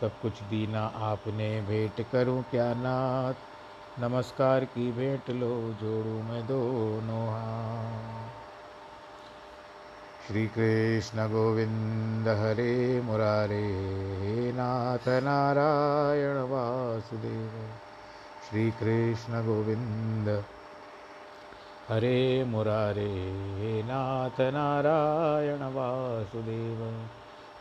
सब कुछ दीना आपने भेंट करूँ क्या नाथ? नमस्कार की भेंट लो, जोड़ू मैं दोनों श्री कृष्ण गोविंद हरे मुरारे नाथ नारायण वासुदेव। श्री कृष्ण गोविंद हरे मुरारे नाथ नारायण वासुदेव।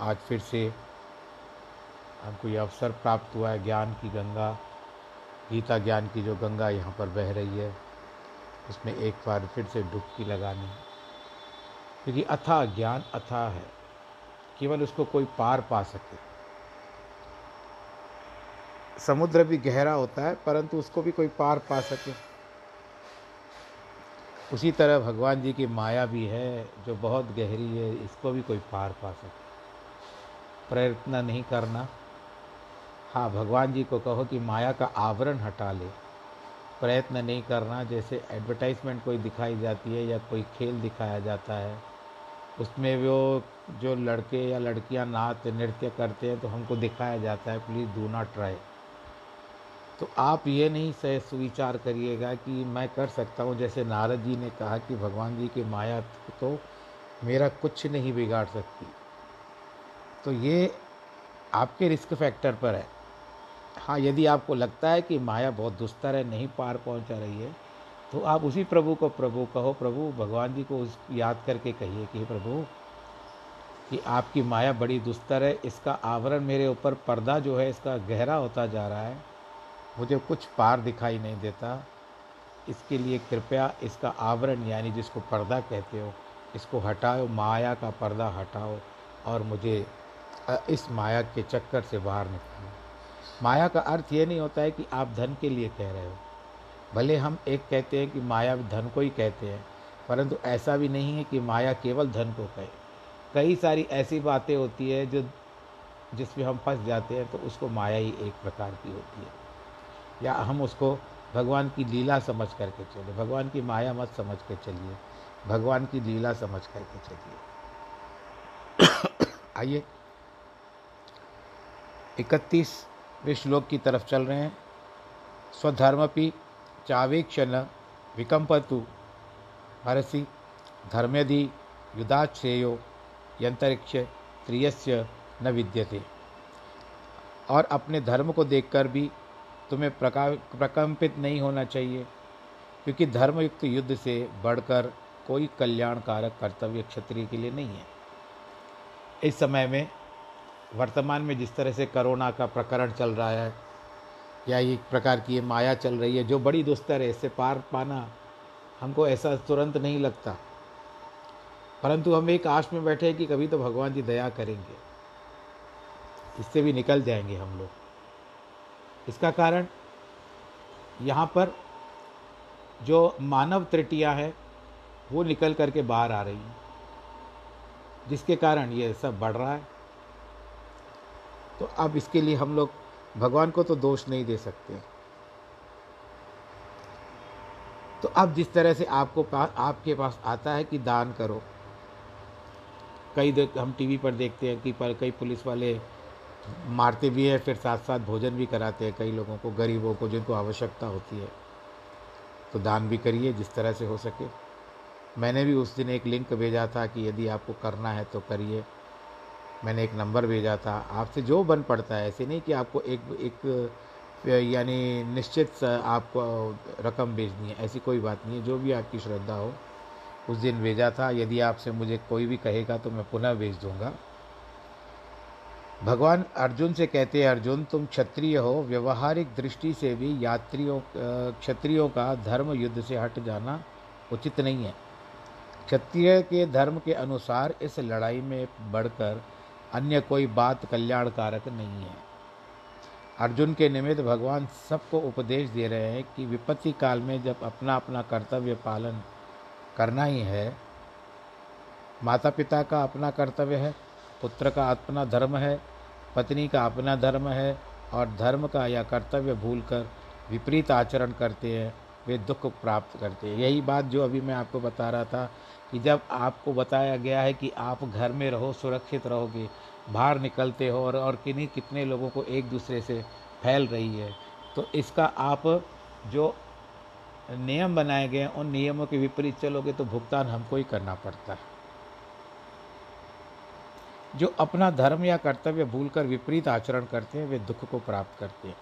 आज फिर से हमको ये अवसर प्राप्त हुआ है ज्ञान की गंगा, गीता ज्ञान की जो गंगा यहाँ पर बह रही है, उसमें एक बार फिर से डुबकी लगानी। क्योंकि अथा ज्ञान अथा है, केवल उसको कोई पार पा सके। समुद्र भी गहरा होता है, परंतु उसको भी कोई पार पा सके। उसी तरह भगवान जी की माया भी है, जो बहुत गहरी है, इसको भी कोई पार पा सके। प्रयत्न नहीं करना। हाँ भगवान जी को कहो कि माया का आवरण हटा ले। प्रयत्न नहीं करना, जैसे एडवर्टाइजमेंट कोई दिखाई जाती है या कोई खेल दिखाया जाता है, उसमें वो जो लड़के या लड़कियाँ नाच, नृत्य करते हैं तो हमको दिखाया जाता है प्लीज़ डू नॉट ट्राई तो आप ये नहीं सह सुविचार करिएगा कि मैं कर सकता हूँ, जैसे नारद जी ने कहा कि भगवान जी की माया तो मेरा कुछ नहीं बिगाड़ सकती। तो ये आपके रिस्क फैक्टर पर है। हाँ यदि आपको लगता है कि माया बहुत दुस्तर है, नहीं पार पहुँचा रही है तो आप उसी प्रभु को, प्रभु कहो, प्रभु, भगवान जी को उस याद करके कहिए कि प्रभु, कि आपकी माया बड़ी दुस्तर है, इसका आवरण मेरे ऊपर पर्दा जो है, इसका गहरा होता जा रहा है, मुझे कुछ पार दिखाई नहीं देता, इसके लिए कृपया इसका आवरण, यानी जिसको पर्दा कहते हो, इसको हटाओ, माया का पर्दा हटाओ और मुझे इस माया के चक्कर से बाहर निकालो। माया का अर्थ ये नहीं होता है कि आप धन के लिए कह रहे हो। भले हम एक कहते हैं कि माया धन को ही कहते हैं, परंतु ऐसा भी नहीं है कि माया केवल धन को कहे। कई सारी ऐसी बातें होती है जो, जिसमें हम फंस जाते हैं तो उसको माया ही एक प्रकार की होती है। या हम उसको भगवान की लीला समझ करके चले भगवान की माया मत समझ के चलिए। भगवान की लीला समझ करके चलिए। आइए। इकतीसवें श्लोक की तरफ़ चल रहे हैं। स्वधर्मपि चावेक्षण विकम्पतु। हरसि, धर्म्यधि युद्धाश्रेयो यंतरिक्ष त्रियस्य न विद्यते। और अपने धर्म को देखकर भी तुम्हें प्रका, प्रकम्पित नहीं होना चाहिए, क्योंकि धर्मयुक्त युद्ध से बढ़कर कोई कल्याणकारक कर्तव्य क्षत्रिय के लिए नहीं है। इस समय में वर्तमान में जिस तरह से कोरोना का प्रकरण चल रहा है, या एक प्रकार की ये माया चल रही है, जो बड़ी दुस्तर है, इससे पार पाना हमको ऐसा तुरंत नहीं लगता। परंतु हम एक आश में बैठे हैं कि कभी तो भगवान जी दया करेंगे। इससे भी निकल जाएँगे हम लोग। इसका कारण यहाँ पर जो मानव त्रुटियाँ हैं, वो निकल करके बाहर आ रही हैं, जिसके कारण ये सब बढ़ रहा है। तो अब इसके लिए हम लोग भगवान को तो दोष नहीं दे सकते। तो अब जिस तरह से आपको पास आपके पास आता है कि दान करो। कई हम टीवी पर देखते हैं कि पर कई पुलिस वाले मारते भी हैं, फिर साथ साथ भोजन भी कराते हैं कई लोगों को, गरीबों को जिनको आवश्यकता होती है। तो दान भी करिए जिस तरह से हो सके। मैंने भी उस दिन एक लिंक भेजा था कि यदि आपको करना है तो करिए। मैंने एक नंबर भेजा था। आपसे जो बन पड़ता है, ऐसे नहीं कि आपको एक एक, यानी निश्चित आपको रकम भेजनी है, ऐसी कोई बात नहीं है। जो भी आपकी श्रद्धा हो, उस दिन भेजा था। यदि आपसे मुझे कोई भी कहेगा तो मैं पुनः भेज दूँगा। भगवान अर्जुन से कहते हैं, अर्जुन, तुम क्षत्रिय हो। व्यवहारिक दृष्टि से भी यात्रियों, क्षत्रियों का धर्म युद्ध से हट जाना उचित नहीं है। क्षत्रिय के धर्म के अनुसार इस लड़ाई में बढ़कर अन्य कोई बात कल्याणकारक नहीं है। अर्जुन के निमित्त भगवान सबको उपदेश दे रहे हैं कि विपत्ति काल में जब अपना अपना कर्तव्य पालन करना ही है माता पिता का अपना कर्तव्य है, पुत्र का अपना धर्म है, पत्नी का अपना धर्म है और धर्म का या कर्तव्य भूलकर विपरीत आचरण करते हैं, वे दुख प्राप्त करते हैं। यही बात जो अभी मैं आपको बता रहा था कि जब आपको बताया गया है कि आप घर में रहो, सुरक्षित रहोगे, बाहर निकलते हो और और किन्हीं, कितने लोगों को एक दूसरे से फैल रही है तो इसका आप जो नियम बनाए गए उन नियमों के विपरीत चलोगे तो भुगतान हमको ही करना पड़ता है। जो अपना धर्म या कर्तव्य भूलकर विपरीत आचरण करते हैं, वे दुख को प्राप्त करते हैं।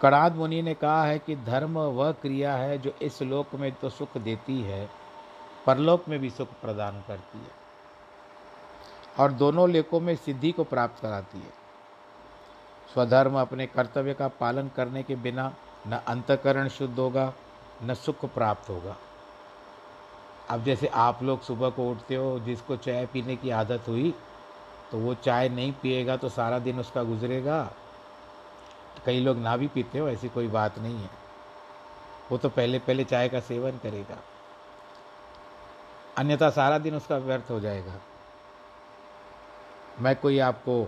कणाद मुनि ने कहा है कि धर्म वह क्रिया है जो इस लोक में तो सुख देती है, परलोक में भी सुख प्रदान करती है और दोनों लेकों में सिद्धि को प्राप्त कराती है। स्वधर्म अपने कर्तव्य का पालन करने के बिना न अंतकरण शुद्ध होगा, न सुख प्राप्त होगा। अब जैसे आप लोग सुबह को उठते हो, जिसको चाय पीने की आदत हुई तो वो चाय नहीं पिएगा तो सारा दिन उसका गुजरेगा। कई लोग ना भी पीते हो, ऐसी कोई बात नहीं है। वो तो पहले पहले चाय का सेवन करेगा। अन्यथा सारा दिन उसका व्यर्थ हो जाएगा। मैं कोई आपको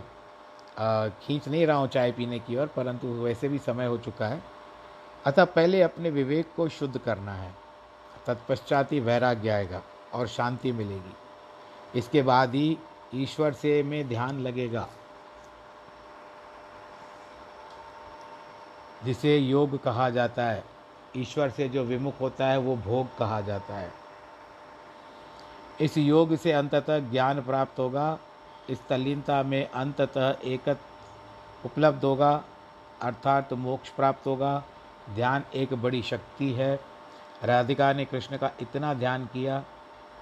खींच नहीं रहा हूँ चाय पीने की ओर, परंतु वैसे भी समय हो चुका है। अतः पहले अपने विवेक को शुद्ध करना है। तत्पश्चात ही वैराग्य आएगा और शांति मिलेगी। इसके बाद ही ईश्वर से में ध्यान लगेगा। जिसे योग कहा जाता है। ईश्वर से जो विमुख होता है, वो भोग कहा जाता है। इस योग से अंततः ज्ञान प्राप्त होगा। इस तल्लीनता में अंततः एकत उपलब्ध होगा। अर्थात मोक्ष प्राप्त होगा। ध्यान एक बड़ी शक्ति है। राधिका ने कृष्ण का इतना ध्यान किया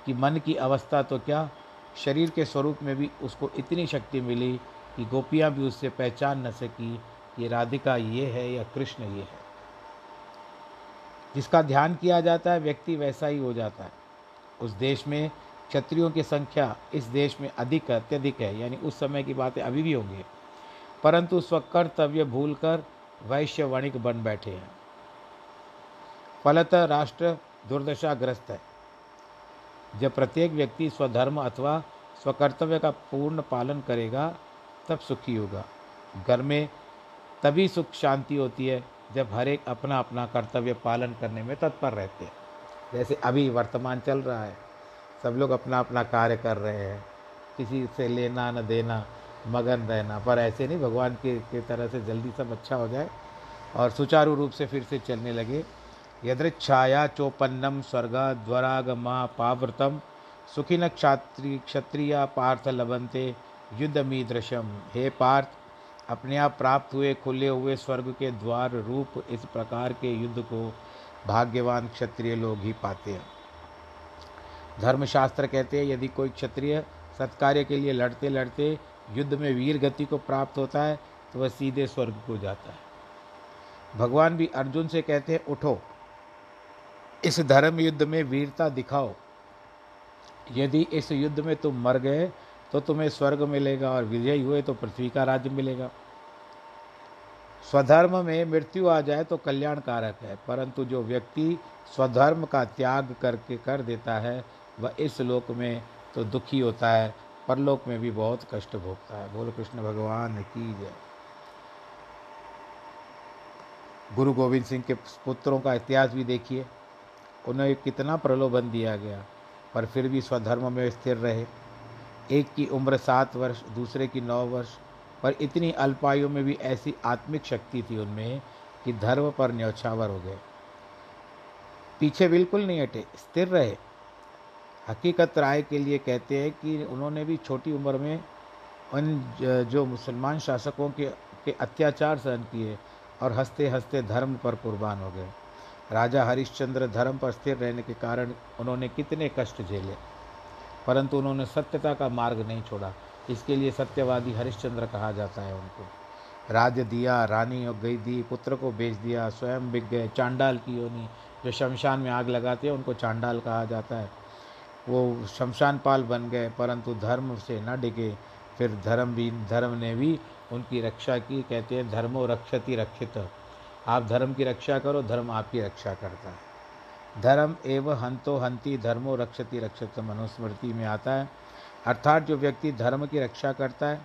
कि मन की अवस्था तो क्या, शरीर के स्वरूप में भी उसको इतनी शक्ति मिली कि गोपियाँ भी उससे पहचान न सकी। कि राधिका ये है, या कृष्ण ये है। जिसका ध्यान किया जाता है, व्यक्ति वैसा ही हो जाता है। उस देश में क्षत्रियों की संख्या इस देश में अधिक अत्यधिक है, यानी उस समय की बातें अभी भी होंगी। परंतु स्वकर्तव्य भूलकर वैश्य वणिक बन बैठे हैं। फलतः राष्ट्र दुर्दशाग्रस्त है। जब प्रत्येक व्यक्ति स्वधर्म अथवा स्वकर्तव्य का पूर्ण पालन करेगा, तब सुखी होगा। घर में तभी सुख शांति होती है जब हर एक अपना अपना कर्तव्य पालन करने में तत्पर रहते हैं। जैसे अभी वर्तमान चल रहा है सब लोग अपना अपना कार्य कर रहे हैं किसी से लेना न देना मगन रहना पर ऐसे नहीं भगवान के, के तरह से जल्दी सब अच्छा हो जाए और सुचारू रूप से फिर से चलने लगे। यदृच्छाया चौपन्नम चोपन्नम स्वर्गद्वरागमा पावृतम सुखिन क्षात्री क्षत्रिया पार्थ लबंते युद्ध मीदृशम हे पार्थ अपने आप प्राप्त हुए, खुले हुए स्वर्ग के द्वार रूप इस प्रकार के युद्ध को भाग्यवान क्षत्रिय लोग ही पाते हैं। धर्मशास्त्र कहते हैं, यदि कोई क्षत्रिय सत्कार्य के लिए लड़ते लड़ते युद्ध में वीर गति को प्राप्त होता है तो वह सीधे स्वर्ग को जाता है। भगवान भी अर्जुन से कहते हैं, उठो, इस धर्म युद्ध में वीरता दिखाओ। यदि इस युद्ध में तुम मर गए तो तुम्हें स्वर्ग मिलेगा और विजयी हुए तो पृथ्वी का राज्य मिलेगा। स्वधर्म में मृत्यु आ जाए तो कल्याणकारक है, परंतु जो व्यक्ति स्वधर्म का त्याग करके कर देता है, वह इस लोक में तो दुखी होता है, परलोक में भी बहुत कष्ट भोगता है। बोलो कृष्ण भगवान की जय। गुरु गोविंद सिंह के पुत्रों का इतिहास भी देखिए। उन्हें कितना प्रलोभन दिया गया, पर फिर भी स्वधर्म में स्थिर रहे। एक की उम्र सात वर्ष, दूसरे की नौ वर्ष, पर इतनी अल्पायु में भी ऐसी आत्मिक शक्ति थी उनमें कि धर्म पर न्यौछावर हो गए। पीछे बिल्कुल नहीं हटे, स्थिर रहे। हकीकत राय के लिए कहते हैं कि उन्होंने भी छोटी उम्र में उन जो मुसलमान शासकों के के अत्याचार सहन किए और हँसते हँसते धर्म पर कुर्बान हो गए। राजा हरिश्चंद्र धर्म पर स्थिर रहने के कारण उन्होंने कितने कष्ट झेले। परंतु उन्होंने सत्यता का मार्ग नहीं छोड़ा। इसके लिए सत्यवादी हरिश्चंद्र कहा जाता है उनको। राज्य दिया, रानी और गई दी, पुत्र को बेच दिया, स्वयं बिक गए, चांडाल की योनी। जो शमशान में आग लगाते हैं, उनको चांडाल कहा जाता है। वो शमशान पाल बन गए, परंतु धर्म से न डिगे फिर धर्म भी धर्म ने भी उनकी रक्षा की, कहते हैं, धर्मो रक्षति रक्षित। आप धर्म की रक्षा करो, धर्म आपकी रक्षा करता है। धर्म एवं हंतो हंती, धर्मो रक्षति रक्षत मनुस्मृति में आता है। अर्थात जो व्यक्ति धर्म की रक्षा करता है,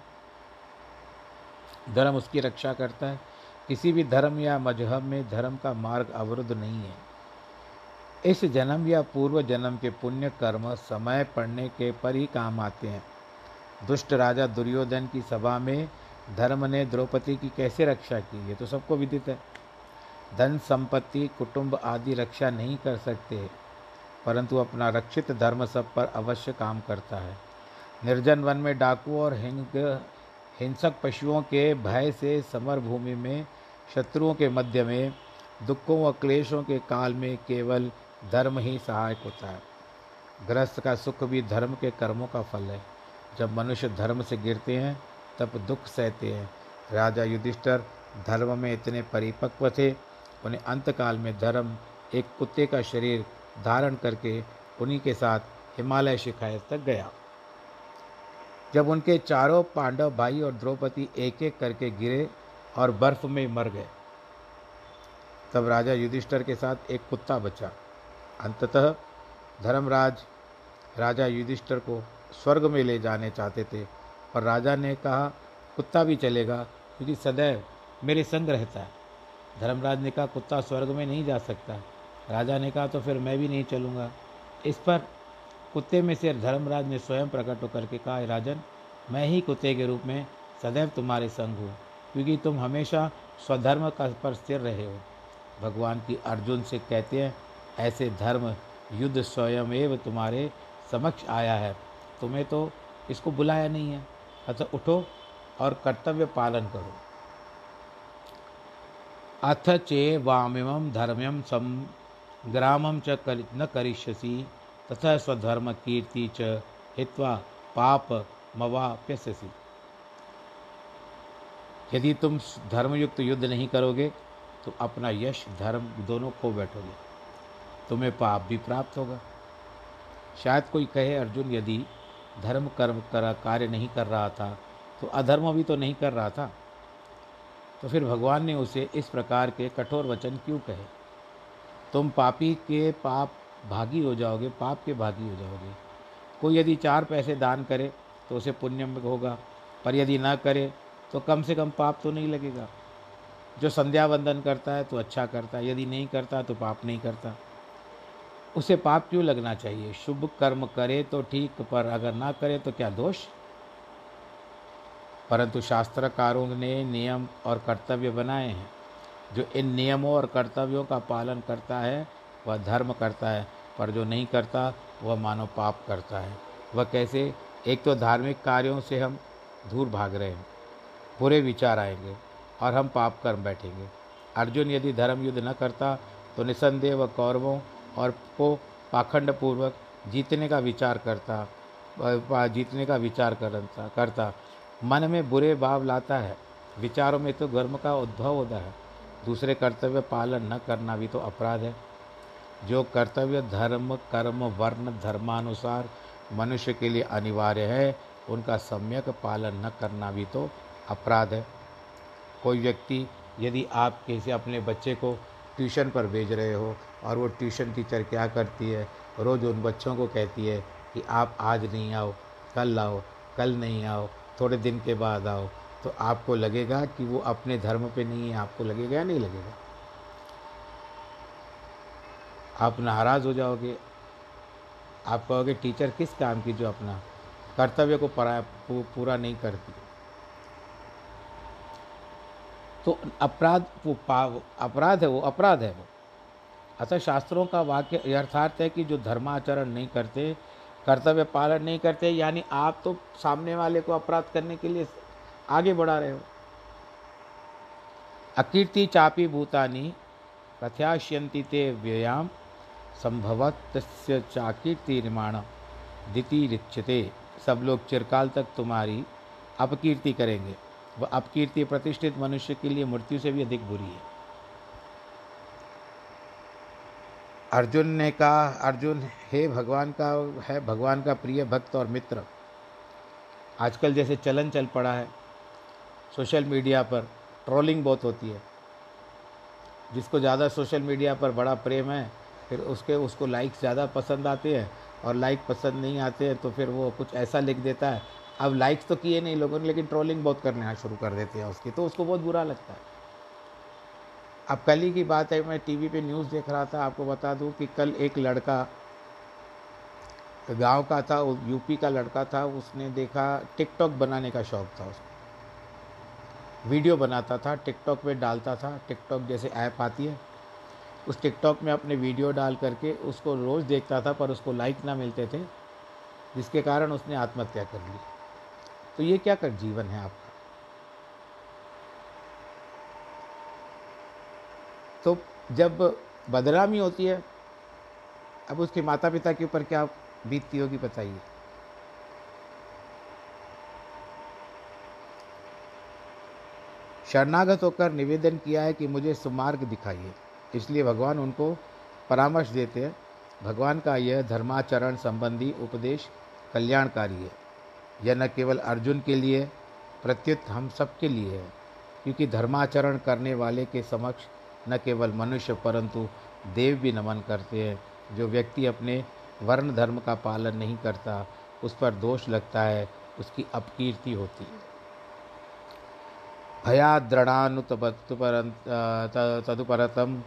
धर्म उसकी रक्षा करता है, किसी भी धर्म या मज़हब में धर्म का मार्ग अवरुद्ध नहीं है। इस जन्म या पूर्व जन्म के पुण्य कर्म समय पड़ने के पर ही काम आते हैं। दुष्ट राजा दुर्योधन की सभा में धर्म ने द्रौपदी की कैसे रक्षा की? ये तो सबको विदित है। धन संपत्ति, कुटुंब आदि रक्षा नहीं कर सकते, परंतु अपना रक्षित धर्म सब पर अवश्य काम करता है। निर्जन वन में डाकू और हिंग, हिंसक पशुओं के भय से समर भूमि में, शत्रुओं के मध्य में, दुखों व क्लेशों के काल में केवल धर्म ही सहायक होता है। गृहस्थ का सुख भी धर्म के कर्मों का फल है। जब मनुष्य धर्म से गिरते हैं, तब दुख सहते हैं। राजा युधिष्ठर धर्म में इतने परिपक्व थे उन्हें अंतकाल में धर्म, एक कुत्ते का शरीर धारण करके उन्हीं के साथ हिमालय शिकायत तक गया। जब उनके चारों पांडव भाई और द्रौपदी एक एक करके गिरे और बर्फ़ में मर गए, तब राजा युधिष्ठर के साथ एक कुत्ता बचा। अंततः धर्मराज राजा युधिष्ठर को स्वर्ग में ले जाने चाहते थे पर राजा ने कहा, कुत्ता भी चलेगा, क्योंकि सदैव मेरे संग रहता है। धर्मराज ने कहा, कुत्ता स्वर्ग में नहीं जा सकता। राजा ने कहा तो फिर मैं भी नहीं चलूँगा। इस पर कुत्ते में से धर्मराज ने स्वयं प्रकट होकर के कहा राजन, मैं ही कुत्ते के रूप में सदैव तुम्हारे संग हूँ, क्योंकि तुम हमेशा स्वधर्म का पर स्थिर रहे हो। भगवान की अर्जुन से कहते हैं, ऐसे धर्म युद्ध स्वयं एवं तुम्हारे समक्ष आया है। तुम्हें तो इसको बुलाया नहीं है। अतः उठो और कर्तव्य पालन करो। अथ चे वामिम धर्म्यम ग्रामम च कर, न करिष्यसि तथा स्वधर्म कीर्ति च हित्वा पाप मवाप्यसी यदि तुम धर्मयुक्त युद्ध नहीं करोगे तो अपना यश धर्म दोनों खो बैठोगे। तुम्हें पाप भी प्राप्त होगा। शायद कोई कहे अर्जुन यदि धर्म कर्म कर कार्य नहीं कर रहा था तो अधर्म भी तो नहीं कर रहा था? तो फिर भगवान ने उसे इस प्रकार के कठोर वचन क्यों कहे? तुम पापी के पाप भागी हो जाओगे, पाप के भागी हो जाओगे। कोई यदि चार पैसे दान करे तो उसे पुण्य होगा। पर यदि ना करे तो कम से कम पाप तो नहीं लगेगा। जो संध्या वंदन करता है तो अच्छा करता है। यदि नहीं करता तो पाप नहीं करता। उसे पाप क्यों लगना चाहिए? शुभ कर्म करे तो ठीक, पर अगर ना करे तो क्या दोष? परंतु शास्त्रकारों ने नियम और कर्तव्य बनाए हैं। जो इन नियमों और कर्तव्यों का पालन करता है, वह धर्म करता है, पर जो नहीं करता, वह मानव पाप करता है। वह कैसे? एक तो धार्मिक कार्यों से हम दूर भाग रहे हैं, बुरे विचार आएँगे और हम पाप कर्म बैठेंगे। अर्जुन यदि धर्म युद्ध न करता तो निसंदेह व कौरवों और को पाखंड पूर्वक जीतने का विचार करता जीतने का विचार करता करता। मन में बुरे भाव लाता है, विचारों में तो गर्म का उद्भव होता है। दूसरे कर्तव्य पालन न करना भी तो अपराध है। जो कर्तव्य धर्म, कर्म, वर्ण, धर्मानुसार मनुष्य के लिए अनिवार्य है, उनका सम्यक पालन न करना भी तो अपराध है। कोई व्यक्ति यदि आप किसी अपने बच्चे को ट्यूशन पर भेज रहे हो और वो ट्यूशन टीचर क्या करती है, रोज़ उन बच्चों को कहती है कि आप आज नहीं आओ, कल आओ, कल नहीं आओ थोड़े दिन के बाद आओ तो आपको लगेगा कि वो अपने धर्म पे नहीं है, आपको लगेगा या नहीं लगेगा? आप नाराज़ हो जाओगे। आप कहोगे, टीचर, किस काम की जो अपना कर्तव्य को पूरा नहीं करती? तो अपराध, वो पाव, अपराध है, वो अपराध है वो। अतः शास्त्रों का वाक्य यथार्थ है कि जो धर्माचरण नहीं करते कर्तव्य पालन नहीं करते, यानी आप तो सामने वाले को अपराध करने के लिए आगे बढ़ा रहे हो। अकीर्ति चापी भूतानी प्रत्याश्यंती ते व्ययाम संभवत चाकीर्ति निर्माण दिति सब लोग चिरकाल तक तुम्हारी अपकीर्ति करेंगे। वह अपकीर्ति प्रतिष्ठित मनुष्य के लिए मृत्यु से भी अधिक बुरी है। अर्जुन ने कहा, अर्जुन, हे भगवान का, है भगवान का प्रिय भक्त और मित्र। आजकल जैसे चलन चल पड़ा है, सोशल मीडिया पर ट्रोलिंग बहुत होती है। जिसको ज़्यादा सोशल मीडिया पर बड़ा प्रेम है, फिर उसके, उसको लाइक्स ज़्यादा पसंद आते हैं और लाइक पसंद नहीं आते हैं तो फिर वो कुछ ऐसा लिख देता है। अब लाइक्स तो किए नहीं लोगों ने, लेकिन ट्रोलिंग बहुत करने शुरू कर देते हैं उसकी तो उसको बहुत बुरा लगता है। अब कल ही की बात है, मैं टीवी पे न्यूज़ देख रहा था, आपको बता दूँ कि कल एक लड़का गाँव का था यूपी का लड़का था, उसने देखा टिकटॉक बनाने का शौक़ था उसको। वीडियो बनाता था, टिकटॉक पे डालता था, टिकटॉक जैसे ऐप आती है, उस टिकटॉक में अपने वीडियो डाल करके उसको रोज़ देखता था, पर उसको लाइक ना मिलते थे, जिसके कारण उसने आत्महत्या कर ली। तो ये क्या कर जीवन है आपका? तो जब बदनामी होती है, अब उसके माता पिता के ऊपर क्या बीतती होगी बताइए? शरणागत होकर निवेदन किया है कि मुझे सुमार्ग दिखाइए। इसलिए भगवान उनको परामर्श देते हैं। भगवान का यह धर्माचरण संबंधी उपदेश कल्याणकारी है। यह न केवल अर्जुन के लिए प्रत्युत हम सब के लिए है, क्योंकि धर्माचरण करने वाले के समक्ष न केवल मनुष्य, परंतु देव भी नमन करते हैं। जो व्यक्ति अपने वर्ण धर्म का पालन नहीं करता, उस पर दोष लगता है, उसकी अपकीर्ति होती है। तदुपरतम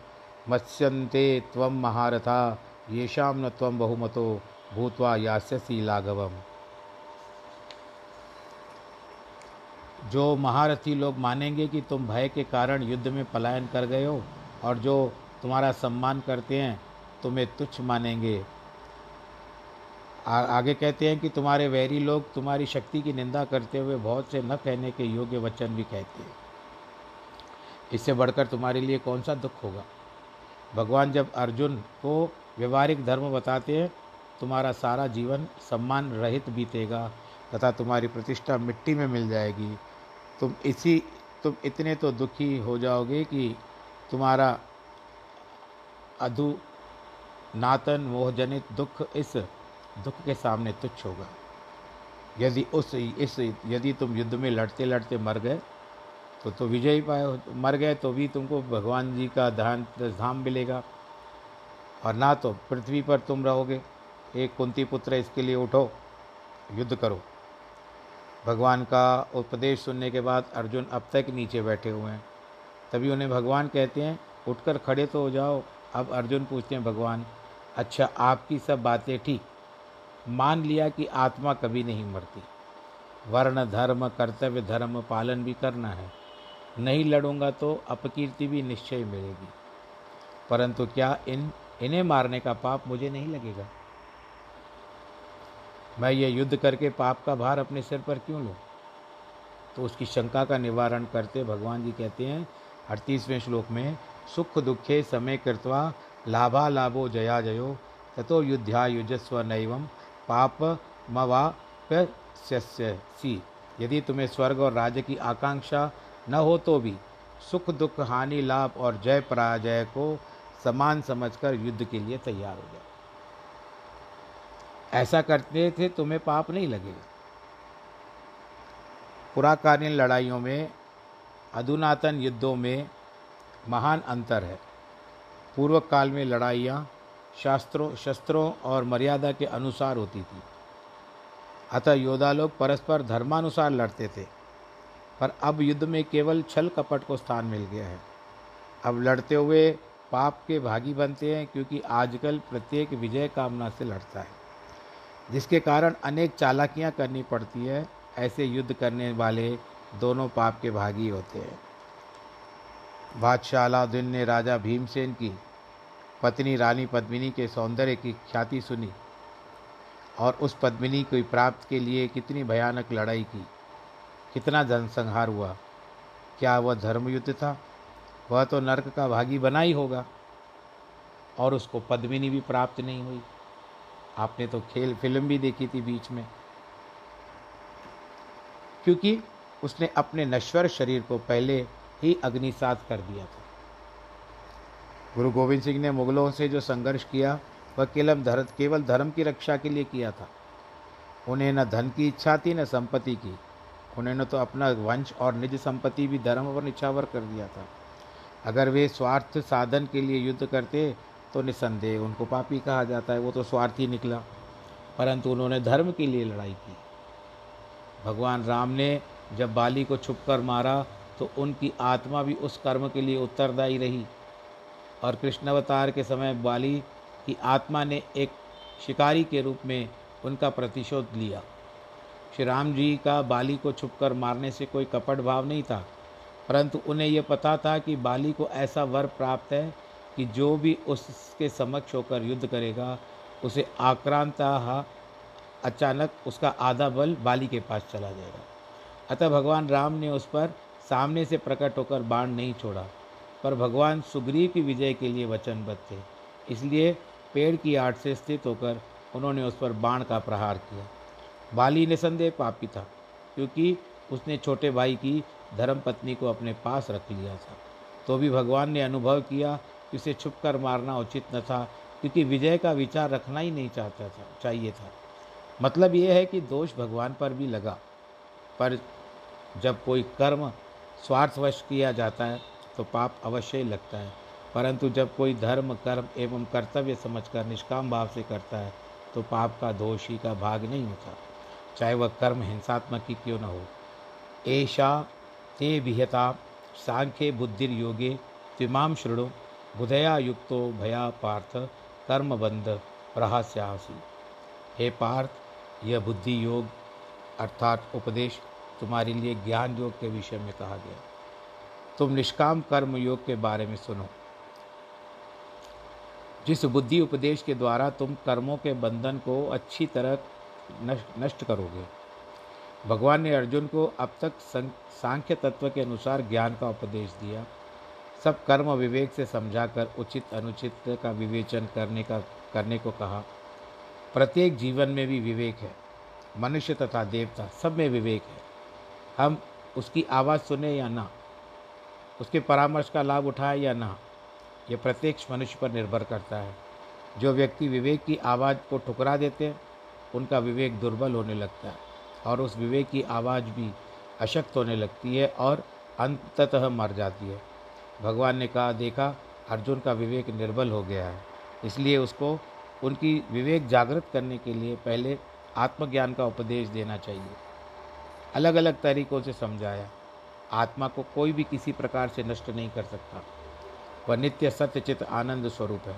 मत्स्यन्ते त्वं महारथा येषां न त्वं बहुमतो भूत्वा यास्यसि लाघवम। जो महारथी लोग मानेंगे कि तुम भय के कारण युद्ध में पलायन कर गए हो और जो तुम्हारा सम्मान करते हैं तुम्हें तुच्छ मानेंगे। आ, आगे कहते हैं कि तुम्हारे वैरी लोग तुम्हारी शक्ति की निंदा करते हुए बहुत से न कहने के योग्य वचन भी कहते हैं। इससे बढ़कर तुम्हारे लिए कौन सा दुख होगा? भगवान जब अर्जुन को व्यवहारिक धर्म बताते हैं तुम्हारा सारा जीवन सम्मान रहित बीतेगा तथा तुम्हारी प्रतिष्ठा मिट्टी में मिल जाएगी। तुम इसी, तुम इतने तो दुखी हो जाओगे कि तुम्हारा अधु नातन मोहजनित दुख इस दुख के सामने तुच्छ होगा। यदि उस, इस, यदि तुम युद्ध में लड़ते लड़ते मर गए तो तो विजय पाए मर गए तो भी तुमको भगवान जी का धान धाम मिलेगा। और ना तो पृथ्वी पर तुम रहोगे। एक कुंती पुत्र इसके लिए उठो, युद्ध करो। भगवान का उपदेश सुनने के बाद अर्जुन अब तक नीचे बैठे हुए हैं। तभी उन्हें भगवान कहते हैं, उठकर खड़े तो हो जाओ। अब अर्जुन पूछते हैं, भगवान अच्छा आपकी सब बातें ठीक? मान लिया कि आत्मा कभी नहीं मरती। वर्ण, धर्म, कर्तव्य, धर्म पालन भी करना है। नहीं लड़ूँगा तो अपकीर्ति भी निश्चय मिलेगी। परंतु क्या इन, इन्हें मारने का पाप मुझे नहीं लगेगा? मैं ये युद्ध करके पाप का भार अपने सिर पर क्यों लूँ? तो उसकी शंका का निवारण करते भगवान जी कहते हैं, अड़तीसवें श्लोक में, सुख दुखे समय कृत्वा लाभा लाभो जया जयो तथो युद्धा युजस्व नैवम पाप मवा सी। यदि तुम्हें स्वर्ग और राज्य की आकांक्षा न हो तो भी सुख दुख हानि लाभ और जय पराजय को समान समझकर युद्ध के लिए तैयार हो जाओ। ऐसा करते थे तुम्हें पाप नहीं लगेगा पुराकालीन लड़ाइयों में, अधुनातन युद्धों में महान अंतर है। पूर्व काल में लड़ाइयाँ शास्त्रों, शस्त्रों और मर्यादा के अनुसार होती थी। अतः योद्धा लोग परस्पर धर्मानुसार लड़ते थे। पर अब युद्ध में केवल छल कपट को स्थान मिल गया है। अब लड़ते हुए पाप के भागी बनते हैं क्योंकि आजकल प्रत्येक विजय कामना से लड़ता है। जिसके कारण अनेक चालाकियाँ करनी पड़ती है, ऐसे युद्ध करने वाले दोनों पाप के भागी होते हैं। बादशाह अलाउद्दीन ने राजा भीमसेन की पत्नी रानी पद्मिनी के सौंदर्य की ख्याति सुनी और उस पद्मिनी को प्राप्त के लिए कितनी भयानक लड़ाई की, कितना जनसंहार हुआ। क्या वह धर्मयुद्ध था? वह तो नरक का भागी बना ही होगा और उसको पद्मिनी भी प्राप्त नहीं हुई। आपने तो खेल, फ़िल्म भी देखी थी बीच में। क्योंकि उसने अपने नश्वर शरीर को पहले ही अग्निसात कर दिया था। गुरु गोविंद सिंह ने मुगलों से जो संघर्ष किया, वह केवल धर्म केवल धर्म की रक्षा के लिए किया था। उन्हें न धन की इच्छा थी, न संपत्ति की। उन्होंने तो अपना वंश और निज संपत्ति भी धर्म पर निछावर कर दिया था। अगर वे स्वार्थ साधन के लिए युद्ध करते तो निसंदेह, उनको पापी कहा जाता है, वो तो स्वार्थी निकला। परंतु उन्होंने धर्म के लिए लड़ाई की। भगवान राम ने जब बाली को छुपकर मारा तो उनकी आत्मा भी उस कर्म के लिए उत्तरदायी रही। और कृष्ण अवतार के समय बाली की आत्मा ने एक शिकारी के रूप में उनका प्रतिशोध लिया। श्री राम जी का बाली को छुपकर मारने से कोई कपट भाव नहीं था, परंतु उन्हें यह पता था कि बाली को ऐसा वर प्राप्त है कि जो भी उसके समक्ष होकर युद्ध करेगा, उसे आक्रांत अचानक उसका आधा बल बाली के पास चला जाएगा। अतः भगवान राम ने उस पर सामने से प्रकट होकर बाण नहीं छोड़ा, पर भगवान सुग्रीव की विजय के लिए वचनबद्ध थे। इसलिए पेड़ की आड़ से स्थित होकर उन्होंने उस पर बाण का प्रहार किया। बाली निसंदेह पापी था, क्योंकि उसने छोटे भाई की धर्म पत्नी को अपने पास रख लिया था। तो भी भगवान ने अनुभव किया कि उसे छुप कर मारना उचित न था, क्योंकि विजय का विचार रखना ही नहीं चाहता था, चाहिए था। मतलब यह है कि दोष भगवान पर भी लगा, पर जब कोई कर्म स्वार्थवश किया जाता है तो पाप अवश्य लगता है। परंतु जब कोई धर्म, कर्म एवं कर्तव्य समझकर निष्काम भाव से करता है तो पाप का दोष ही का भाग नहीं होता। चाहे वह कर्म हिंसात्मक ही क्यों न हो। ऐशा ते विहता, सांख्य बुद्धिर योगे तिमाम शृणु। बुधया युक्तो भया पार्थ कर्मबंध प्रहास्यासी हे पार्थ, यह बुद्धि योग अर्थात उपदेश, तुम्हारे लिए ज्ञान योग के विषय में कहा गया। तुम निष्काम कर्म योग के बारे में सुनो। जिस बुद्धि उपदेश के द्वारा तुम कर्मों के बंधन को अच्छी तरह नष्ट करोगे, भगवान ने अर्जुन को अब तक सांख्य तत्व के अनुसार ज्ञान का उपदेश दिया। सब कर्म विवेक से समझाकर उचित अनुचित का विवेचन करने का, करने को कहा। प्रत्येक जीवन में भी विवेक है। मनुष्य तथा देवता सब में विवेक है। हम उसकी आवाज़ सुने या ना? उसके परामर्श का लाभ उठाए या ना? यह प्रत्येक मनुष्य पर निर्भर करता है। जो व्यक्ति विवेक की आवाज़ को ठुकरा देते हैं, उनका विवेक दुर्बल होने लगता है और उस विवेक की आवाज़ भी अशक्त होने लगती है और अंततः मर जाती है। भगवान ने कहा, देखा, अर्जुन का विवेक निर्बल हो गया है। इसलिए उसको उनकी विवेक जागृत करने के लिए पहले आत्मज्ञान का उपदेश देना चाहिए। अलग अलग तरीकों से समझाया। आत्मा को कोई भी किसी प्रकार से नष्ट नहीं कर सकता। वह नित्य सत्यचित आनंद स्वरूप है।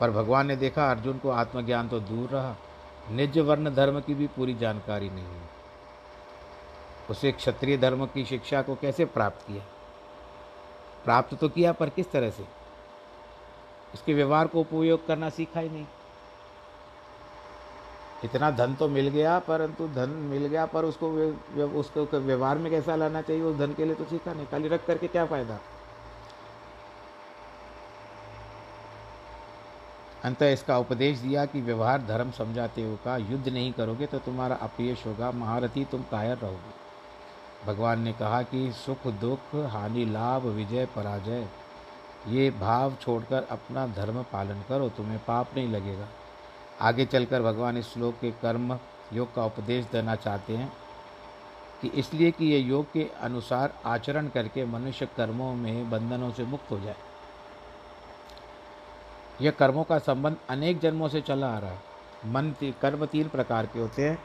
पर भगवान ने देखा, अर्जुन को आत्मज्ञान तो दूर रहा। निज वर्ण धर्म की भी पूरी जानकारी नहीं। उसे क्षत्रिय धर्म की शिक्षा को कैसे प्राप्त किया? प्राप्त तो किया, पर किस तरह से? उसके व्यवहार को उपयोग करना सीखा ही नहीं। इतना धन तो मिल गया, परंतु धन मिल गया, पर उसको उसको व्यवहार में कैसा लाना चाहिए? उस धन के लिए तो सीखा नहीं, खाली रख करके क्या फ़ायदा? अंत इसका उपदेश दिया कि व्यवहार धर्म समझाते हो का, युद्ध नहीं करोगे तो तुम्हारा अपयश होगा, महारथी तुम कायर रहोगे। भगवान ने कहा कि सुख, दुख, हानि, लाभ, विजय, पराजय, ये भाव छोड़कर अपना धर्म पालन करो, तुम्हें पाप नहीं लगेगा। आगे चलकर भगवान इस श्लोक के कर्म, योग का उपदेश देना चाहते हैं कि इसलिए कि ये योग के अनुसार आचरण करके मनुष्य कर्मों में बंधनों से मुक्त हो जाए। यह कर्मों का संबंध अनेक जन्मों से चला आ रहा है। मन कर्म तीन प्रकार के होते हैं।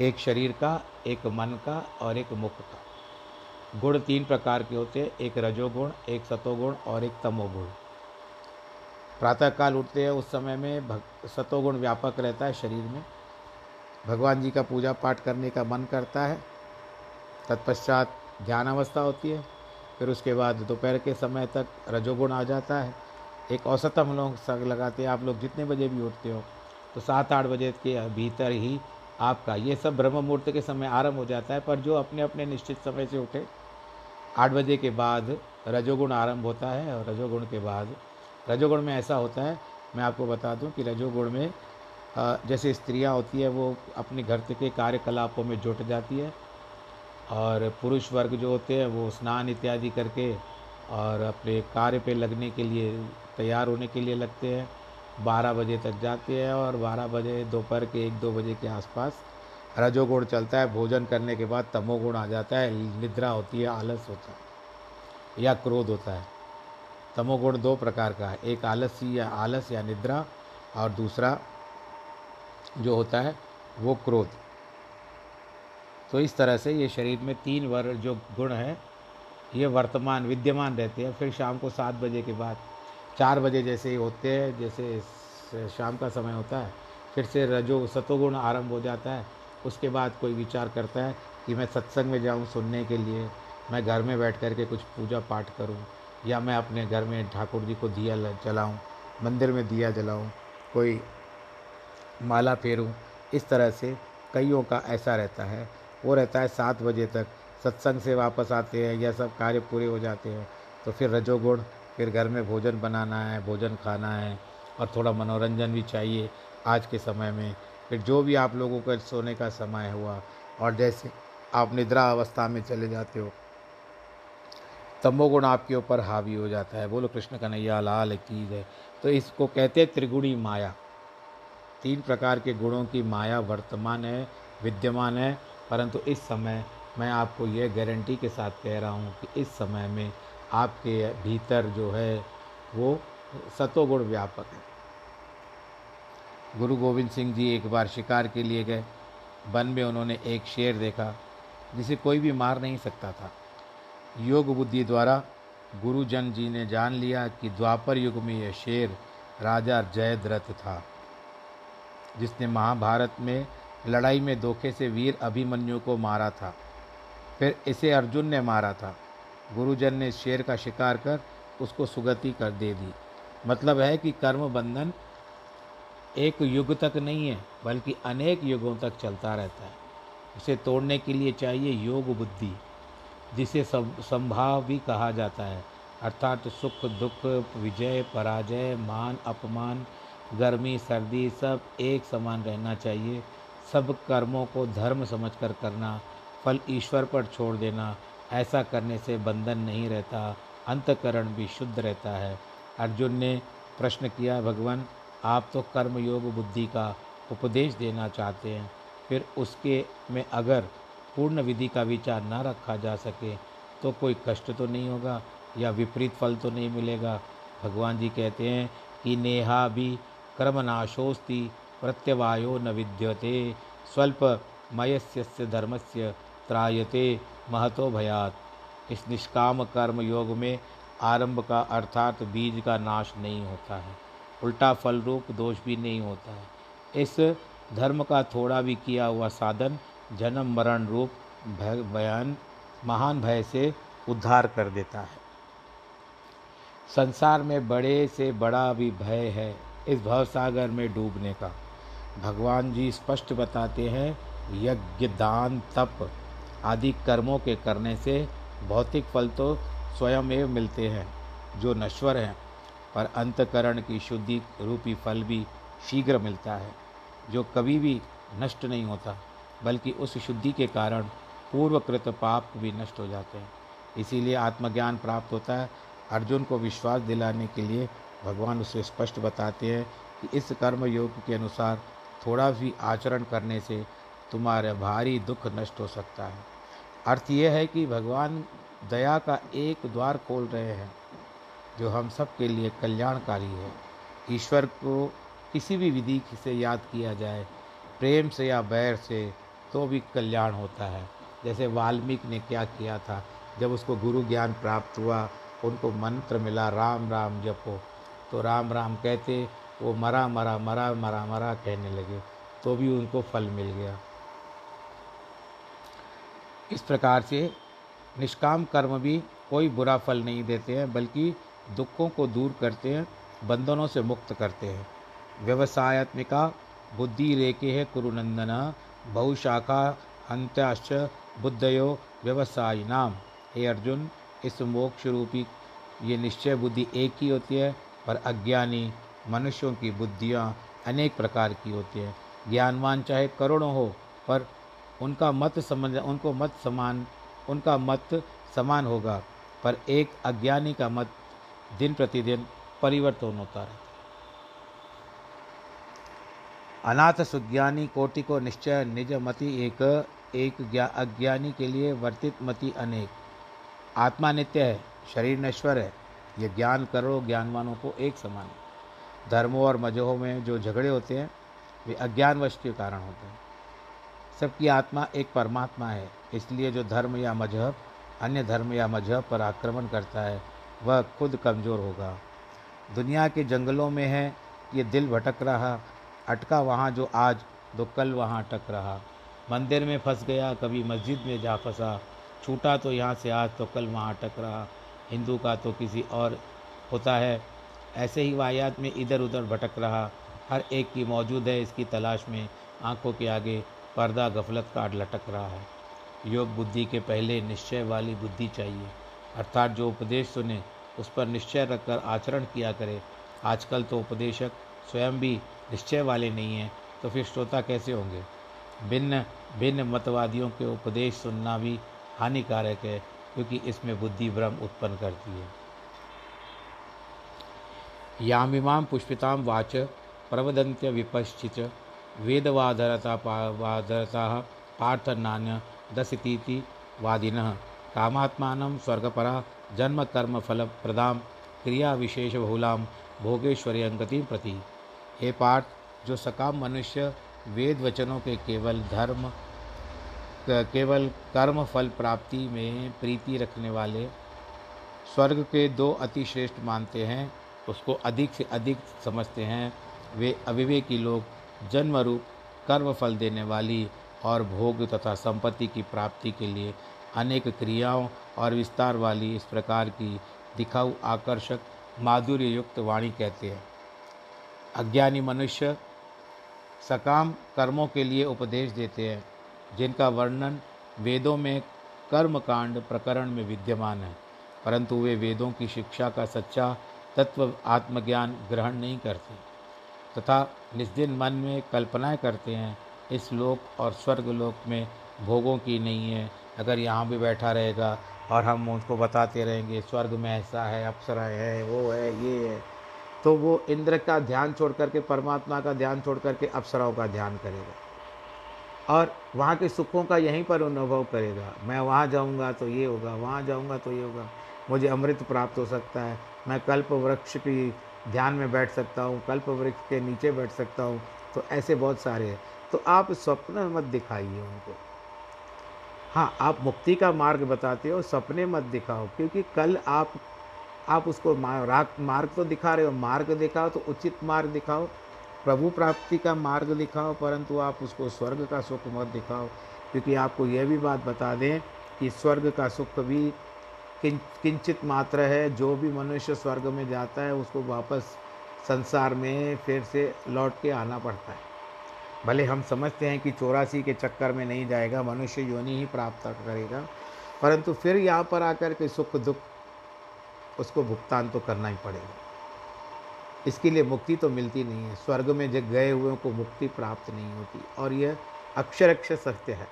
एक शरीर का, एक मन का और एक मुख का। गुण तीन प्रकार के होते हैं, एक रजोगुण, एक सतोगुण और एक तमोगुण। प्रातःकाल उठते हैं, उस समय में भग, सतोगुण व्यापक रहता है शरीर में। भगवान जी का पूजा पाठ करने का मन करता है। तत्पश्चात ध्यान अवस्था होती है, फिर उसके बाद दोपहर के समय तक रजोगुण आ जाता है। एक औसत हम लोग सग लगाते हैं, आप लोग जितने बजे भी उठते हो तो सात आठ बजे के भीतर ही आपका। ये सब ब्रह्म मुहूर्त के समय आरंभ हो जाता है, पर जो अपने अपने निश्चित समय से उठे, आठ बजे के बाद रजोगुण आरंभ होता है और रजोगुण के बाद, रजोगुण में ऐसा होता है, मैं आपको बता दूँ कि रजोगुण में जैसे स्त्रियाँ होती है, वो अपने घर के कार्यकलापों में जुट जाती है और पुरुष वर्ग जो होते हैं, वो स्नान इत्यादि करके और अपने कार्य पे लगने के लिए तैयार होने के लिए लगते हैं। बारह बजे तक जाती है और बारह बजे दोपहर के एक दो बजे के आसपास रजोगुण चलता है। भोजन करने के बाद तमोगुण आ जाता है, निद्रा होती है, आलस होता है या क्रोध होता है। तमोगुण दो प्रकार का है, एक आलसी या आलस या निद्रा और दूसरा जो होता है वो क्रोध। तो इस तरह से ये शरीर में तीन वर्ग जो गुण हैं, ये वर्तमान, विद्यमान रहते हैं। फिर शाम को सात बजे के बाद चार बजे जैसे ही होते हैं, जैसे शाम का समय होता है, फिर से रजो सतोगुण आरंभ हो जाता है, उसके बाद कोई विचार करता है कि मैं सत्संग में जाऊँ सुनने के लिए, मैं घर में बैठ कर के कुछ पूजा पाठ करूँ, या मैं अपने घर में ठाकुर जी को दिया जलाऊं, मंदिर में दिया जलाऊं, कोई माला फेरूं, इस तरह से कईयों का ऐसा रहता है। वो रहता है सात बजे तक, सत्संग से वापस आते हैं या सब कार्य पूरे हो जाते हैं तो फिर रजोगुण फिर घर में भोजन बनाना है, भोजन खाना है और थोड़ा मनोरंजन भी चाहिए आज के समय में। फिर जो भी आप लोगों का सोने का समय हुआ और जैसे आप निद्रा अवस्था में चले जाते हो तमोगुण आपके ऊपर हावी हो जाता है। बोलो, कृष्ण कन्हैया, लाल की है तो इसको कहते हैं त्रिगुणी माया। तीन प्रकार के गुणों की माया वर्तमान है, विद्यमान है, परंतु इस समय मैं आपको यह गारंटी के साथ कह रहा हूँ कि इस समय में आपके भीतर जो है वो सतोगुण व्यापक है। गुरु गोविंद सिंह जी एक बार शिकार के लिए गए। वन में उन्होंने एक शेर देखा, जिसे कोई भी मार नहीं सकता था। योग बुद्धि द्वारा गुरुजन जी ने जान लिया कि द्वापर युग में यह शेर राजा जयद्रथ था, जिसने महाभारत में लड़ाई में धोखे से वीर अभिमन्यु को मारा था। फिर इसे अर्जुन ने मारा था। गुरुजन ने शेर का शिकार कर उसको सुगति कर दे दी। मतलब है कि कर्म बंधन एक युग तक नहीं है, बल्कि अनेक युगों तक चलता रहता है। उसे तोड़ने के लिए चाहिए योग बुद्धि, जिसे संभाव भी कहा जाता है। अर्थात सुख, दुख, विजय, पराजय, मान, अपमान, गर्मी, सर्दी, सब एक समान रहना चाहिए। सब कर्मों को धर्म समझकर करना, फल ईश्वर पर छोड़ देना ऐसा करने से बंधन नहीं रहता, अंतकरण भी शुद्ध रहता है। अर्जुन ने प्रश्न किया, भगवान, आप तो कर्म योग बुद्धि का उपदेश देना चाहते हैं, फिर उसके में अगर पूर्ण विधि का विचार न रखा जा सके तो कोई कष्ट तो नहीं होगा या विपरीत फल तो नहीं मिलेगा? भगवान जी कहते हैं कि, नेहा भी कर्मनाशोस्ति प्रत्यवायो न विद्यते स्वल्प मयस्य धर्मस्य त्रायते महतो भयात। इस निष्काम कर्म योग में आरंभ का अर्थात बीज का नाश नहीं होता है। उल्टा फल रूप दोष भी नहीं होता है। इस धर्म का थोड़ा भी किया हुआ साधन जन्म मरण रूप भय, बयान, महान भय से उद्धार कर देता है। संसार में बड़े से बड़ा भी भय है इस भवसागर में डूबने का। भगवान जी स्पष्ट बताते हैं, यज्ञ दान तप। आदि कर्मों के करने से भौतिक फल तो स्वयं एवं मिलते हैं, जो नश्वर हैं। पर अंतकरण की शुद्धि रूपी फल भी शीघ्र मिलता है, जो कभी भी नष्ट नहीं होता, बल्कि उस शुद्धि के कारण पूर्वकृत पाप भी नष्ट हो जाते हैं। इसीलिए आत्मज्ञान प्राप्त होता है। अर्जुन को विश्वास दिलाने के लिए भगवान उसे स्पष्ट बताते हैं कि इस कर्म योग के अनुसार थोड़ा भी आचरण करने से तुम्हारा भारी दुख नष्ट हो सकता है। अर्थ यह है कि भगवान दया का एक द्वार खोल रहे हैं, जो हम सब के लिए कल्याणकारी है। ईश्वर को किसी भी विधि से याद किया जाए, प्रेम से या बैर से तो भी कल्याण होता है। जैसे वाल्मीकि ने क्या किया था, जब उसको गुरु ज्ञान प्राप्त हुआ, उनको मंत्र मिला, राम राम जपो तो राम राम कहते, वो मरा मरा मरा मरा मरा कहने लगे तो भी उनको फल मिल गया। इस प्रकार से निष्काम कर्म भी कोई बुरा फल नहीं देते हैं, बल्कि दुखों को दूर करते हैं, बंधनों से मुक्त करते हैं। व्यवसायत्मिका बुद्धि रेखे है कुरुनंदना, बहुशाखा अंत्याश्च बुद्धयो व्यवसायी नाम हे अर्जुन, इस मोक्ष रूपी ये निश्चय बुद्धि एक ही होती है, पर अज्ञानी मनुष्यों की बुद्धियाँ अनेक प्रकार की होती हैं। ज्ञानवान चाहे करोड़ों हो, पर उनका मत समझ, उनको मत समान, उनका मत समान होगा, पर एक अज्ञानी का मत दिन प्रतिदिन परिवर्तन होता रहता अनाथ सुज्ञानी कोटि को निश्चय, निज मति एक एक अज्ञानी के लिए वर्तित मति अनेक। आत्मा नित्य है, शरीर नश्वर है, ये ज्ञान करो ज्ञानवानों को एक समान है। धर्मों और मजहों में जो झगड़े होते हैं, वे अज्ञानवश के कारण होते हैं। सबकी आत्मा एक परमात्मा है, इसलिए जो धर्म या मज़हब, अन्य धर्म या मज़हब पर आक्रमण करता है, वह खुद कमज़ोर होगा। दुनिया के जंगलों में है, ये दिल भटक रहा, अटका वहाँ जो आज तो कल वहाँ अटक रहा। मंदिर में फंस गया, कभी मस्जिद में जा फंसा, छूटा तो यहाँ से आज तो कल वहाँ अटक रहा। हिंदू का तो किसी और होता है, ऐसे ही वायात में इधर उधर भटक रहा। हर एक की मौजूद है इसकी तलाश में, आँखों के आगे पर्दा गफलत का लटक रहा है। योग बुद्धि के पहले निश्चय वाली बुद्धि चाहिए। अर्थात जो उपदेश सुने, उस पर निश्चय रखकर आचरण किया करे। आजकल तो उपदेशक स्वयं भी निश्चय वाले नहीं हैं तो फिर श्रोता कैसे होंगे? भिन्न भिन्न मतवादियों के उपदेश सुनना भी हानिकारक है, क्योंकि इसमें बुद्धि भ्रम उत्पन्न करती है। यामिमाम पुष्पिताम वाच प्रवदंत्य विपश्चित वेदवाधरता वाधरता पार्थ नान्य दशतीति वादिन। कामात्मान स्वर्गपरा जन्म कर्म फल प्रदाम क्रिया विशेष बहुलाम भोगेश्वरी अंगति प्रति। हे पार्थ, जो सकाम मनुष्य वेद वचनों के केवल धर्म केवल कर्म फल प्राप्ति में प्रीति रखने वाले स्वर्ग के दो अति श्रेष्ठ मानते हैं, उसको अधिक से अधिक समझते हैं। वे अविवेकी लोग जन्म रूप कर्म फल देने वाली और भोग तथा संपत्ति की प्राप्ति के लिए अनेक क्रियाओं और विस्तार वाली इस प्रकार की दिखाऊ आकर्षक माधुर्य युक्त वाणी कहते हैं। अज्ञानी मनुष्य सकाम कर्मों के लिए उपदेश देते हैं, जिनका वर्णन वेदों में कर्मकांड प्रकरण में विद्यमान है, परंतु वे वेदों की शिक्षा का सच्चा तत्व आत्मज्ञान ग्रहण नहीं करते। तथा निस्दिन मन में कल्पनाएँ करते हैं, इस लोक और स्वर्ग लोक में भोगों की नहीं है। अगर यहाँ भी बैठा रहेगा और हम उनको बताते रहेंगे, स्वर्ग में ऐसा है, अप्सरा है, वो है, ये है तो वो इंद्र का ध्यान छोड़ करके, परमात्मा का ध्यान छोड़ करके अप्सराओं का ध्यान करेगा। और वहाँ के सुखों का यहीं पर अनुभव करेगा। मैं वहाँ जाऊँगा तो ये होगा, वहाँ जाऊँगा तो ये होगा। मुझे अमृत प्राप्त हो सकता है। मैं कल्प वृक्ष की ध्यान में बैठ सकता हूँ, कल्प वृक्ष के नीचे बैठ सकता हूँ तो ऐसे बहुत सारे हैं। तो आप स्वप्न मत दिखाइए उनको। हाँ आप मुक्ति का मार्ग बताते हो, सपने मत दिखाओ, क्योंकि कल आप आप उसको मार्ग तो दिखा रहे हो, मार्ग दिखाओ तो उचित मार्ग दिखाओ, प्रभु प्राप्ति का मार्ग दिखाओ, परंतु आप उसको स्वर्ग का सुख मत दिखाओ, क्योंकि आपको यह भी बात बता दें कि स्वर्ग का सुख भी किंचित मात्र है, जो भी मनुष्य स्वर्ग में जाता है, उसको वापस संसार में फिर से लौट के आना पड़ता है। भले हम समझते हैं कि चौरासी के चक्कर में नहीं जाएगा, मनुष्य योनि ही प्राप्त करेगा, परंतु फिर यहाँ पर आकर के सुख दुख, उसको भुगतान तो करना ही पड़ेगा। इसके लिए मुक्ति तो मिलती नहीं है। स्वर्ग में जब गए हुए को मुक्ति प्राप्त नहीं होती, और यह अक्षर अक्षर सत्य है।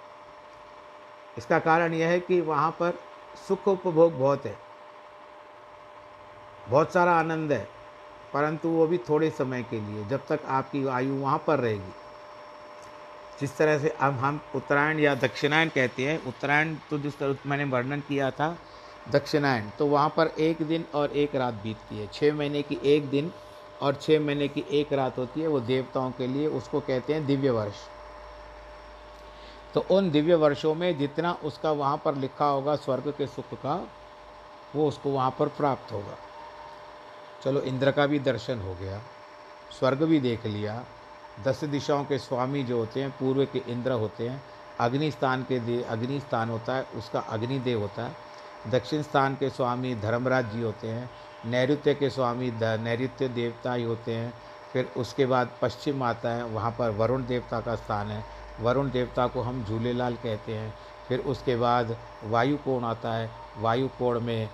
इसका कारण यह है कि वहाँ पर सुख उपभोग बहुत है। बहुत सारा आनंद है, परंतु वो भी थोड़े समय के लिए, जब तक आपकी आयु वहाँ पर रहेगी। जिस तरह से अब हम उत्तरायण या दक्षिणायन कहते हैं, उत्तरायण तो जिस तरह मैंने वर्णन किया था, दक्षिणायन तो वहाँ पर एक दिन और एक रात बीतती है। छः महीने की एक दिन और छः महीने की एक रात होती है, वो देवताओं के लिए उसको कहते हैं दिव्य वर्ष। तो उन दिव्य वर्षों में जितना उसका वहाँ पर लिखा होगा स्वर्ग के सुख का, वो उसको वहाँ पर प्राप्त होगा। चलो, इंद्र का भी दर्शन हो गया, स्वर्ग भी देख लिया, दस दिशाओं के स्वामी जो होते हैं, पूर्व के इंद्र होते हैं, अग्नि स्थान के दे, अग्नि स्थान होता है, उसका अग्निदेव होता है, दक्षिण स्थान के स्वामी धर्मराज जी होते हैं, नैऋत्य के स्वामी नैऋत्य देवता ही होते हैं, फिर उसके बाद पश्चिम आता है, वहाँ पर वरुण देवता का स्थान है वरुण देवता को हम झूलेलाल कहते हैं। फिर उसके बाद वायु कोण आता है। वायु कोण में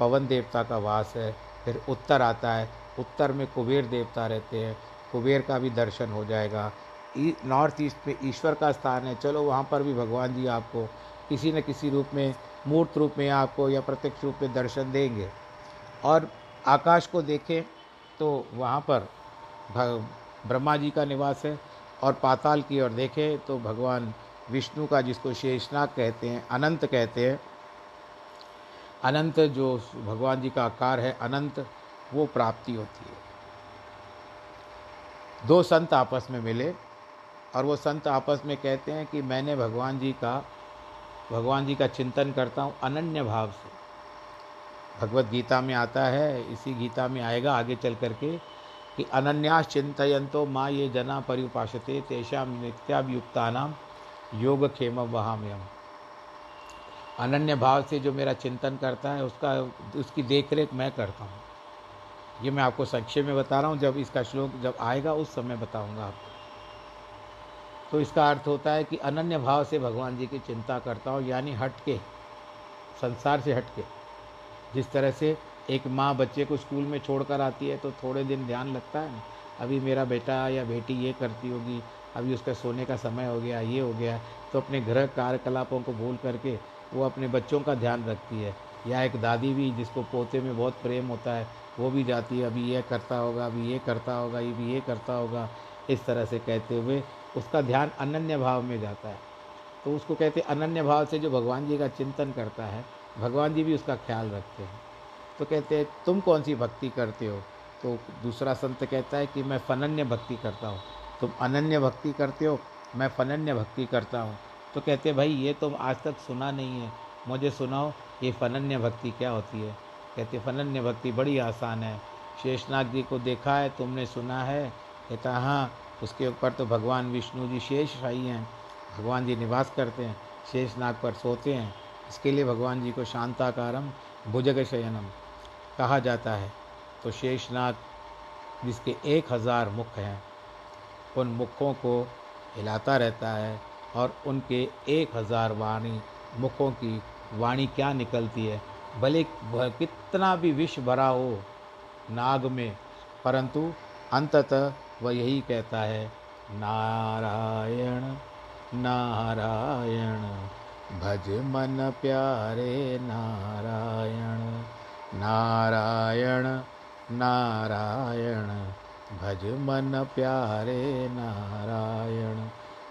पवन देवता का वास है। फिर उत्तर आता है। उत्तर में कुबेर देवता रहते हैं। कुबेर का भी दर्शन हो जाएगा। नॉर्थ ईस्ट में ईश्वर का स्थान है। चलो वहाँ पर भी भगवान जी आपको किसी न किसी रूप में, मूर्त रूप में आपको या प्रत्यक्ष रूप में दर्शन देंगे। और आकाश को देखें तो वहाँ पर ब्रह्मा जी का निवास है। और पाताल की ओर देखें तो भगवान विष्णु का जिसको शेषनाग कहते हैं, अनंत कहते हैं, अनंत जो भगवान जी का आकार है, अनंत वो प्राप्ति होती है। दो संत आपस में मिले और वो संत आपस में कहते हैं कि मैंने भगवान जी का, भगवान जी का चिंतन करता हूँ अनन्य भाव से। भगवत गीता में आता है, इसी गीता में आएगा आगे चल करके। कि अनन्यास चिंतयंतो माँ ये जना परिपाशते तेषा नित्याभियुक्ता योग खेम वहाम्यम अनन्य भाव से जो मेरा चिंतन करता है, उसका, उसकी देख रेख मैं करता हूँ। ये मैं आपको संक्षेप में बता रहा हूँ, जब इसका श्लोक जब आएगा, उस समय बताऊँगा आपको। तो इसका अर्थ होता है कि अनन्य भाव से भगवान जी की चिंता करता हूँ, यानी हट के संसार से हट के जिस तरह से एक माँ बच्चे को स्कूल में छोड़कर आती है तो थोड़े दिन ध्यान लगता है। अभी मेरा बेटा या बेटी ये करती होगी, अभी उसका सोने का समय हो गया, ये हो गया तो अपने गृह कार्यकलापों को भूल करके वो अपने बच्चों का ध्यान रखती है। या एक दादी भी जिसको पोते में बहुत प्रेम होता है, वो भी जाती है, अभी ये करता होगा, अभी ये करता होगा ये भी ये करता होगा, इस तरह से कहते हुए उसका ध्यान अनन्य भाव में जाता है। तो उसको कहते अनन्य भाव से जो भगवान जी का चिंतन करता है, भगवान जी भी उसका ख्याल रखते हैं। तो कहते हैं, तुम कौन सी भक्ति करते हो? तो दूसरा संत कहता है कि, मैं फनन्य भक्ति करता हूँ। तुम अनन्य भक्ति करते हो? मैं फनन्य भक्ति करता हूँ। तो कहते भाई, ये तुम आज तक सुना नहीं है। मुझे सुनाओ, ये फनन्य भक्ति क्या होती है? कहते फनन्य भक्ति बड़ी आसान है। शेषनाग जी को देखा है, तुमने सुना है? कहता हाँ उसके ऊपर तो भगवान विष्णु जी शेष शाही हैं। भगवान जी निवास करते हैं, शेषनाग पर सोते हैं। इसके लिए भगवान जी को शांताकारम भुजग शयनम कहा जाता है। तो शेषनाग, जिसके एक हज़ार मुख हैं, उन मुखों को हिलाता रहता है और उनके एक हज़ार वाणी, मुखों की वाणी क्या निकलती है? भले कितना भी विष भरा हो नाग में, परंतु अंततः वह यही कहता है, नारायण नारायण, भज मन प्यारे नारायण। नारायण नारायण, भज मन प्यारे नारायण।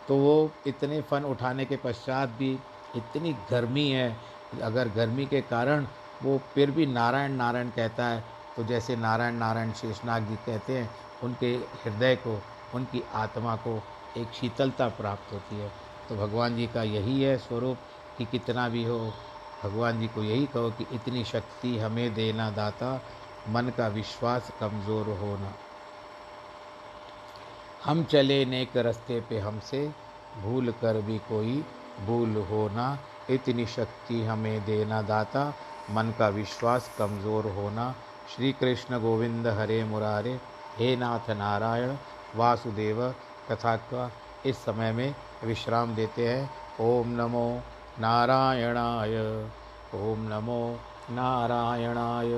तो वो इतने फन उठाने के पश्चात भी इतनी गर्मी है, अगर गर्मी के कारण वो फिर भी नारायण नारायण कहता है तो जैसे नारायण नारायण शेषनाग जी कहते हैं, उनके हृदय को, उनकी आत्मा को एक शीतलता प्राप्त होती है। तो भगवान जी का यही है स्वरूप कि कितना भी हो भगवान जी को यही कहो कि इतनी शक्ति हमें देना दाता, मन का विश्वास कमज़ोर होना। हम चले नेक रास्ते पे हमसे, भूल कर भी कोई भूल होना। इतनी शक्ति हमें देना दाता, मन का विश्वास कमज़ोर होना। श्री कृष्ण गोविंद हरे मुरारे, हे नाथ नारायण, वासुदेव, कथा का इस समय में विश्राम देते हैं। ओम नमो नारायणाय। ओम नमो नारायणाय।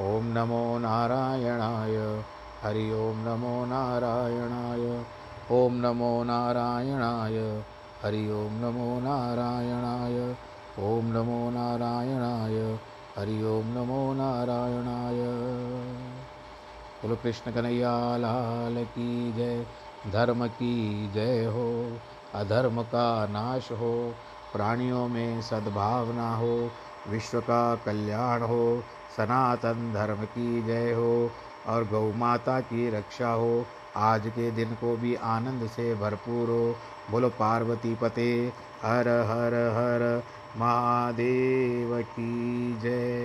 ओम नमो नारायणाय। हरि ओम नमो नारायणाय। ओम नमो नारायणाय। हरि ओम नमो नारायणाय। ओम नमो नारायणाय। हरि ओम नमो नारायणाय। बोलो कृष्ण कन्हैया, लाल की जय, धर्म की जय हो, अधर्म का नाश हो प्राणियों में सद्भावना हो, विश्व का कल्याण हो, सनातन धर्म की जय हो और गौ माता की रक्षा हो, आज के दिन को भी आनंद से भरपूर हो। बोलो, पार्वती पते, हर हर हर महादेव की जय।